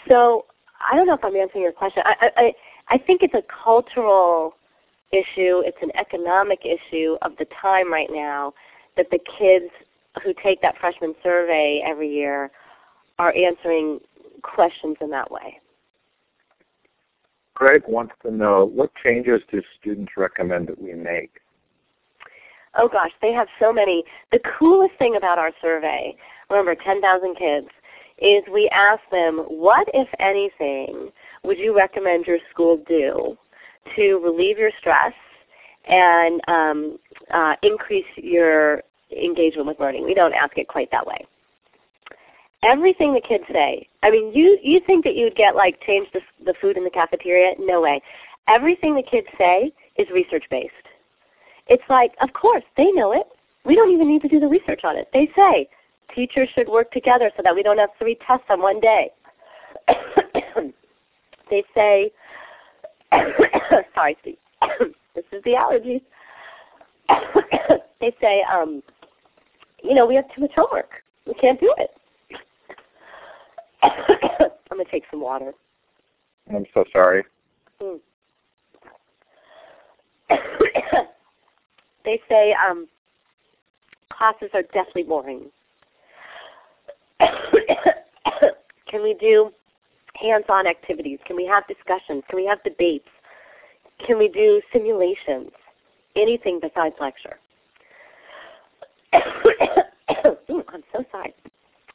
So I don't know if I'm answering your question. I I, I think it's a cultural issue. It's an economic issue of the time right now that the kids who take that freshman survey every year are answering questions in that way. Greg wants to know what changes do students recommend that we make? Oh gosh, they have so many. The coolest thing about our survey, remember 10,000 kids, is we ask them, what if anything would you recommend your school do to relieve your stress and um, uh, increase your engagement with learning. We don't ask it quite that way. Everything the kids say, I mean, you, you think that you would get like change the, the food in the cafeteria? No way. Everything the kids say is research-based. It's like, of course, they know it. We don't even need to do the research on it. They say teachers should work together so that we don't have three tests on one day. they say, sorry, Steve. this is the allergies. they say, um, you know, we have too much homework. We can't do it. I'm going to take some water. I'm so sorry. Mm. they say um, classes are definitely boring. Can we do hands-on activities? Can we have discussions? Can we have debates? Can we do simulations? Anything besides lecture. I'm so sorry.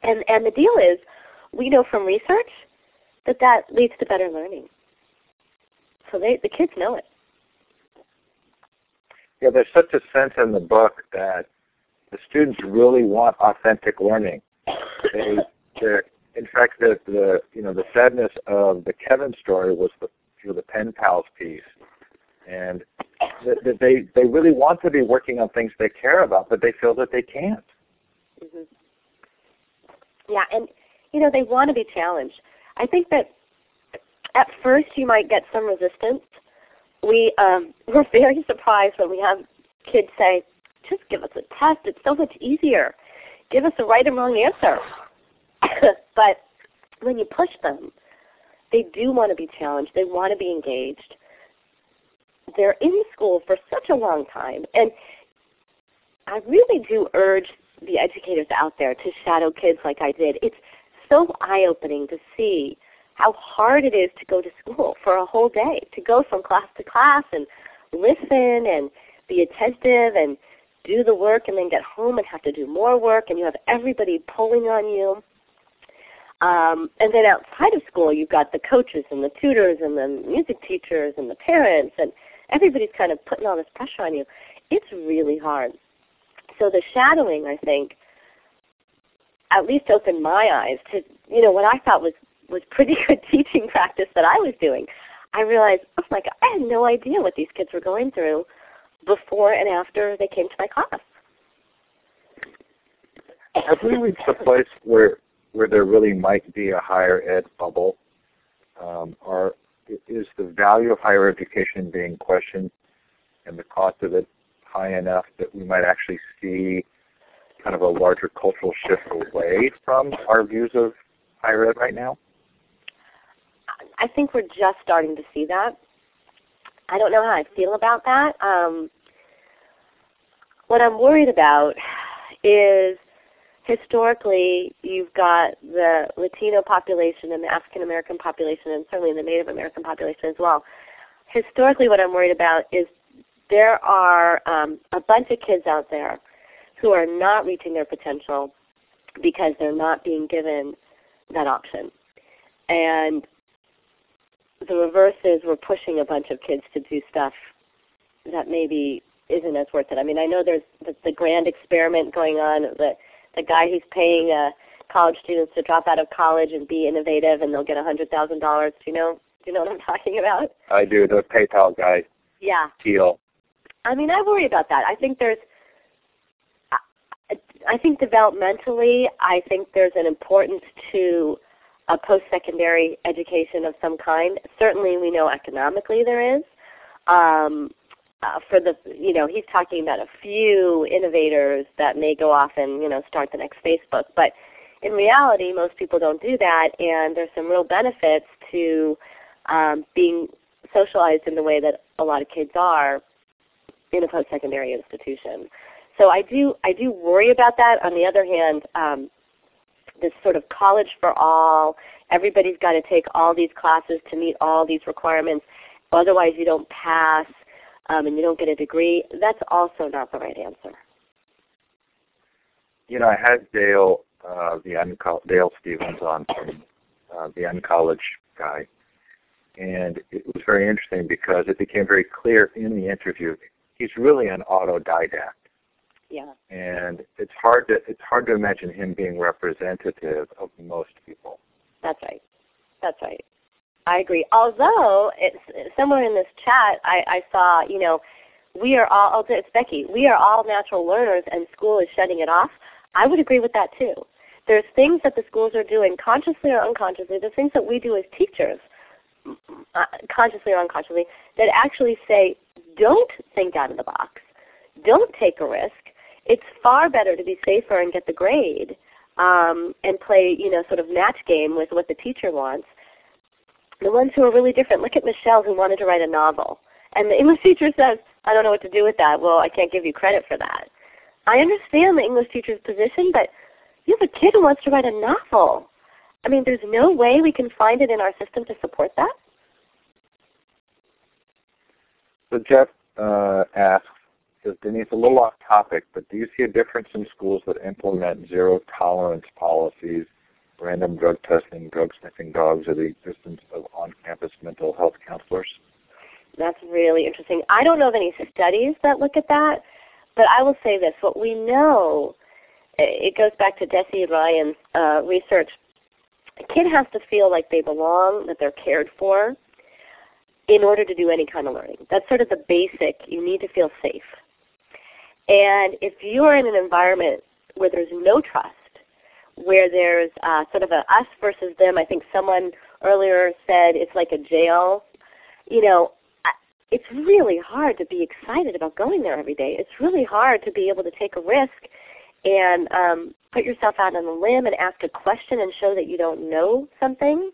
And and the deal is, we know from research that that leads to better learning. So they the kids know it. Yeah, there's such a sense in the book that the students really want authentic learning. They, in fact, the, the you know the sadness of the Kevin story was the know, the pen pals piece, and that they they really want to be working on things they care about, but they feel that they can't. Mm-hmm. Yeah, and you know they want to be challenged. I think that at first you might get some resistance. We um, we're very surprised when we have kids say, "Just give us a test. It's so much easier. Give us a right and wrong answer." but when you push them, they do want to be challenged. They want to be engaged they're in school for such a long time. And I really do urge the educators out there to shadow kids like I did. It's so eye-opening to see how hard it is to go to school for a whole day, to go from class to class and listen and be attentive and do the work and then get home and have to do more work and you have everybody pulling on you. Um, and then outside of school, you've got the coaches and the tutors and the music teachers and the parents, and everybody's kind of putting all this pressure on you. It's really hard. So the shadowing, I think, at least opened my eyes to you know what I thought was was pretty good teaching practice that I was doing. I realized, oh my God, I had no idea what these kids were going through before and after they came to my class. Have we reached a place where where there really might be a higher ed bubble? Um, or is the value of higher education being questioned and the cost of it high enough that we might actually see kind of a larger cultural shift away from our views of higher ed right now? I think we're just starting to see that. I don't know how I feel about that. Um, what I'm worried about is historically you've got the Latino population and the African American population and certainly the Native American population as well. Historically what I'm worried about is there are um, a bunch of kids out there who are not reaching their potential because they're not being given that option. And the reverse is we're pushing a bunch of kids to do stuff that maybe isn't as worth it. I mean, I know there's the, the grand experiment going on. The the guy who's paying uh, college students to drop out of college and be innovative, and they'll get a hundred thousand dollars. Do you know? Do you know what I'm talking about? I do. The PayPal guy. Yeah. Thiel. I mean, I worry about that. I think there's I think developmentally, I think there's an importance to a post-secondary education of some kind. Certainly, we know economically there is. Um, uh, for the, you know, he's talking about a few innovators that may go off and, you know, start the next Facebook. But in reality, most people don't do that, and there's some real benefits to um, being socialized in the way that a lot of kids are in a post-secondary institution. So I do I do worry about that. On the other hand, um, this sort of college for all, everybody's got to take all these classes to meet all these requirements, otherwise you don't pass um, and you don't get a degree. That's also not the right answer. You know, I had Dale, uh, the Unco- Dale Stephens on from uh, the Uncollege guy, and it was very interesting because it became very clear in the interview he's really an autodidact. Yeah. And it's hard to it's hard to imagine him being representative of most people. That's right. That's right. I agree. Although it's somewhere in this chat I, I saw, you know, we are all it's Becky, we are all natural learners and school is shutting it off. I would agree with that too. There's things that the schools are doing consciously or unconsciously, the things that we do as teachers, uh, consciously or unconsciously, that actually say, don't think out of the box. Don't take a risk it's far better to be safer and get the grade um, and play, you know, sort of match game with what the teacher wants. The ones who are really different. Look at Michelle who wanted to write a novel. And the English teacher says, I don't know what to do with that. Well, I can't give you credit for that. I understand the English teacher's position, but you have a kid who wants to write a novel. I mean, there's no way we can find it in our system to support that. So Jeff uh, asks, says, Denise, a little off topic, but do you see a difference in schools that implement zero tolerance policies, random drug testing, drug sniffing dogs, or the existence of on-campus mental health counselors? That's really interesting. I don't know of any studies that look at that, but I will say this. What we know, it goes back to Deci Ryan's uh, research. A kid has to feel like they belong, that they're cared for, in order to do any kind of learning. That's sort of the basic. You need to feel safe. And if you are in an environment where there's no trust, where there's uh, sort of a us versus them, I think someone earlier said it's like a jail. You know, it's really hard to be excited about going there every day. It's really hard to be able to take a risk and um, put yourself out on a limb and ask a question and show that you don't know something.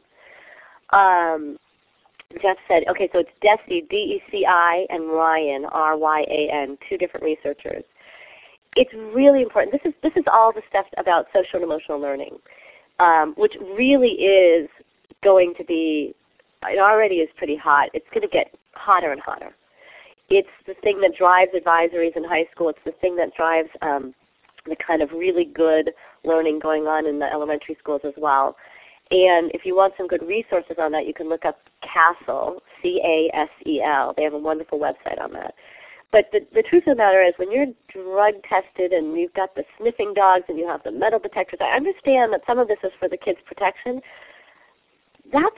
Um, Jeff said, okay, so it's Deci, D-E-C-I, and Ryan, R-Y-A-N, two different researchers. It's really important. This is, this is all the stuff about social and emotional learning. um, which really is going to be, it already is pretty hot. It's going to get hotter and hotter. It's the thing that drives advisories in high school. It's the thing that drives um, the kind of really good learning going on in the elementary schools as well. And if you want some good resources on that, you can look up CASEL, C-A-S-E-L. They have a wonderful website on that. But the, the truth of the matter is when you're drug tested and you've got the sniffing dogs and you have the metal detectors, I understand that some of this is for the kids' protection. That's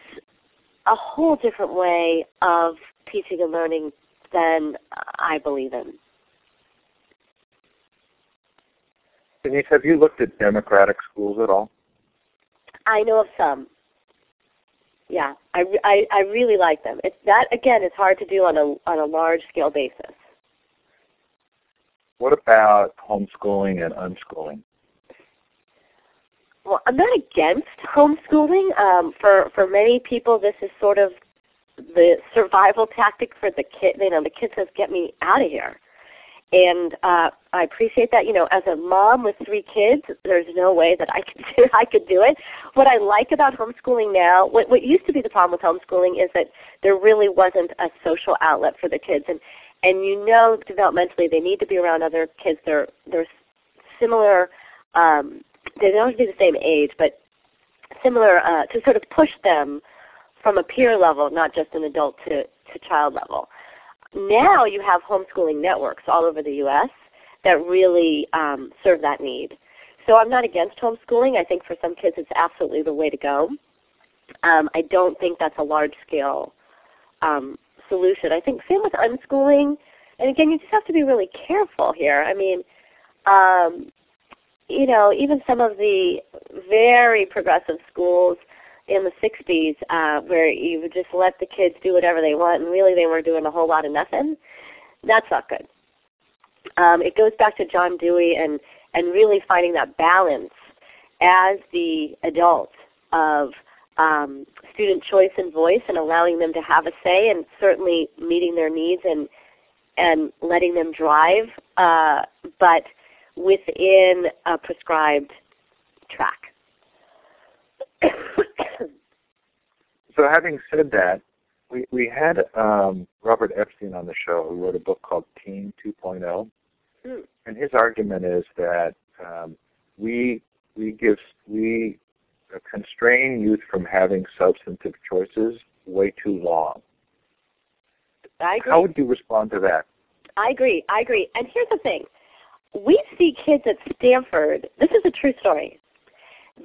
a whole different way of teaching and learning than I believe in. Denise, have you looked at democratic schools at all? I know of some. Yeah, I, I, I really like them. It's that again. is hard to do on a on a large scale basis. What about homeschooling and unschooling? Well, I'm not against homeschooling. Um, for for many people, this is sort of the survival tactic for the kid. You know, the kid says, "Get me out of here." and uh, I appreciate that. You know, as a mom with three kids, there's no way that I could do, I could do it. What I like about homeschooling now, what, what used to be the problem with homeschooling is that there really wasn't a social outlet for the kids, and and you know developmentally they need to be around other kids. They're they're similar. Um, they don't have to be the same age, but similar uh, to sort of push them from a peer level, not just an adult to to child level. Now you have homeschooling networks all over the U.S. that really um, serve that need. So I'm not against homeschooling. I think for some kids it's absolutely the way to go. Um, I don't think that's a large scale um, solution. I think same with unschooling. And again, you just have to be really careful here. I mean, um, you know, even some of the very progressive schools in the 60s uh, where you would just let the kids do whatever they want and really they were doing a whole lot of nothing, that's not good. Um, it goes back to John Dewey and, and really finding that balance as the adult of um, student choice and voice and allowing them to have a say and certainly meeting their needs and and letting them drive, uh, but within a prescribed track. so having said that, we, we had um, Robert Epstein on the show who wrote a book called Teen 2.0, mm. and his argument is that um, we we give we constrain youth from having substantive choices way too long. I agree. How would you respond to that? I agree. I agree. And here's the thing: we see kids at Stanford. This is a true story.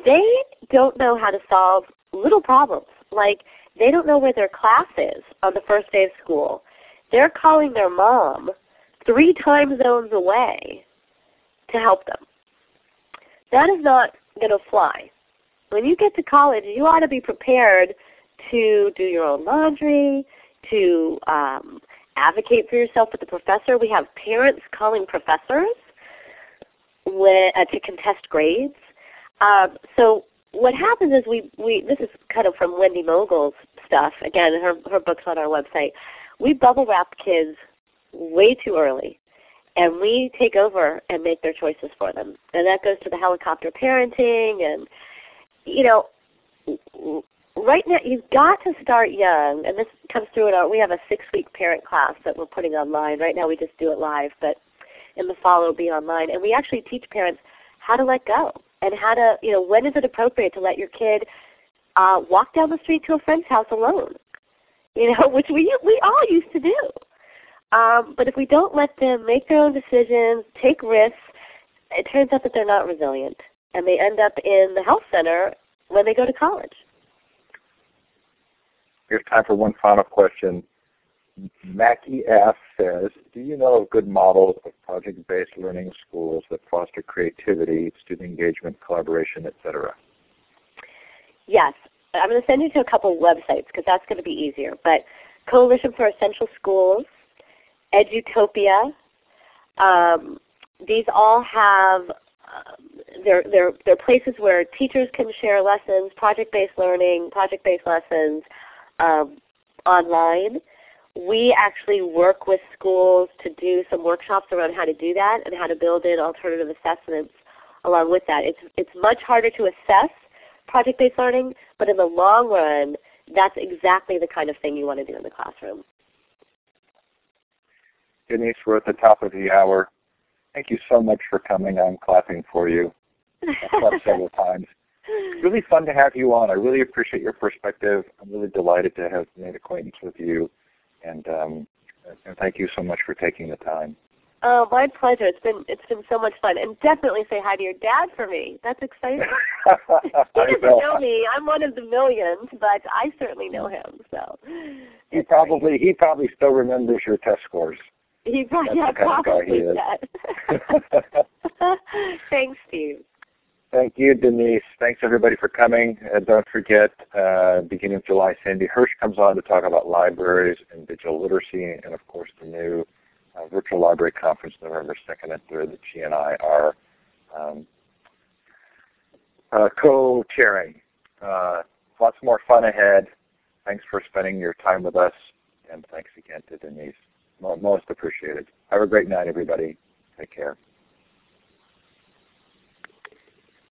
They don't know how to solve little problems. Like they don't know where their class is on the first day of school. They're calling their mom three time zones away to help them. That is not going to fly. When you get to college, you ought to be prepared to do your own laundry, to um, advocate for yourself with the professor. We have parents calling professors when, uh, to contest grades. Um, so what happens is we, we this is kind of from Wendy Mogel's stuff. Again, her her book's on our website. We bubble wrap kids way too early, and we take over and make their choices for them. And that goes to the helicopter parenting, and you know, right now you've got to start young. And this comes through in our we have a six week parent class that we're putting online. Right now we just do it live, but in the fall it'll be online. And we actually teach parents how to let go and how to, you know, when is it appropriate to let your kid uh, walk down the street to a friend's house alone? You know, which we we all used to do. Um, but if we don't let them make their own decisions, take risks, it turns out that they're not resilient, and they end up in the health center when they go to college. We have time for one final question. Mackie F says, do you know of good models of project-based learning schools that foster creativity, student engagement, collaboration, etc.? Yes. I'm going to send you to a couple websites because that's going to be easier. But Coalition for Essential Schools, Edutopia, um, these all have uh, they're, they're, they're places where teachers can share lessons, project-based learning, project-based lessons um, online we actually work with schools to do some workshops around how to do that and how to build in alternative assessments along with that. It's, it's much harder to assess project-based learning, but in the long run, that's exactly the kind of thing you want to do in the classroom. Denise, we're at the top of the hour. Thank you so much for coming. I'm clapping for you. I've several times. Really fun to have you on. I really appreciate your perspective. I'm really delighted to have made acquaintance with you, and um, and thank you so much for taking the time. Oh, my pleasure. It's been it's been so much fun, and definitely say hi to your dad for me. That's exciting. he doesn't know me. I'm one of the millions, but I certainly know him. So he probably great. he probably still remembers your test scores. He probably, yeah, probably Thanks, Steve. Thank you, Denise. Thanks everybody for coming. Uh, don't forget, uh, beginning of July, Sandy Hirsch comes on to talk about libraries and digital literacy, and of course the new uh, virtual library conference November 2nd and 3rd that she and I are um, uh, co-chairing. Uh, lots more fun ahead. Thanks for spending your time with us, and thanks again to Denise. Most appreciated. Have a great night, everybody. Take care.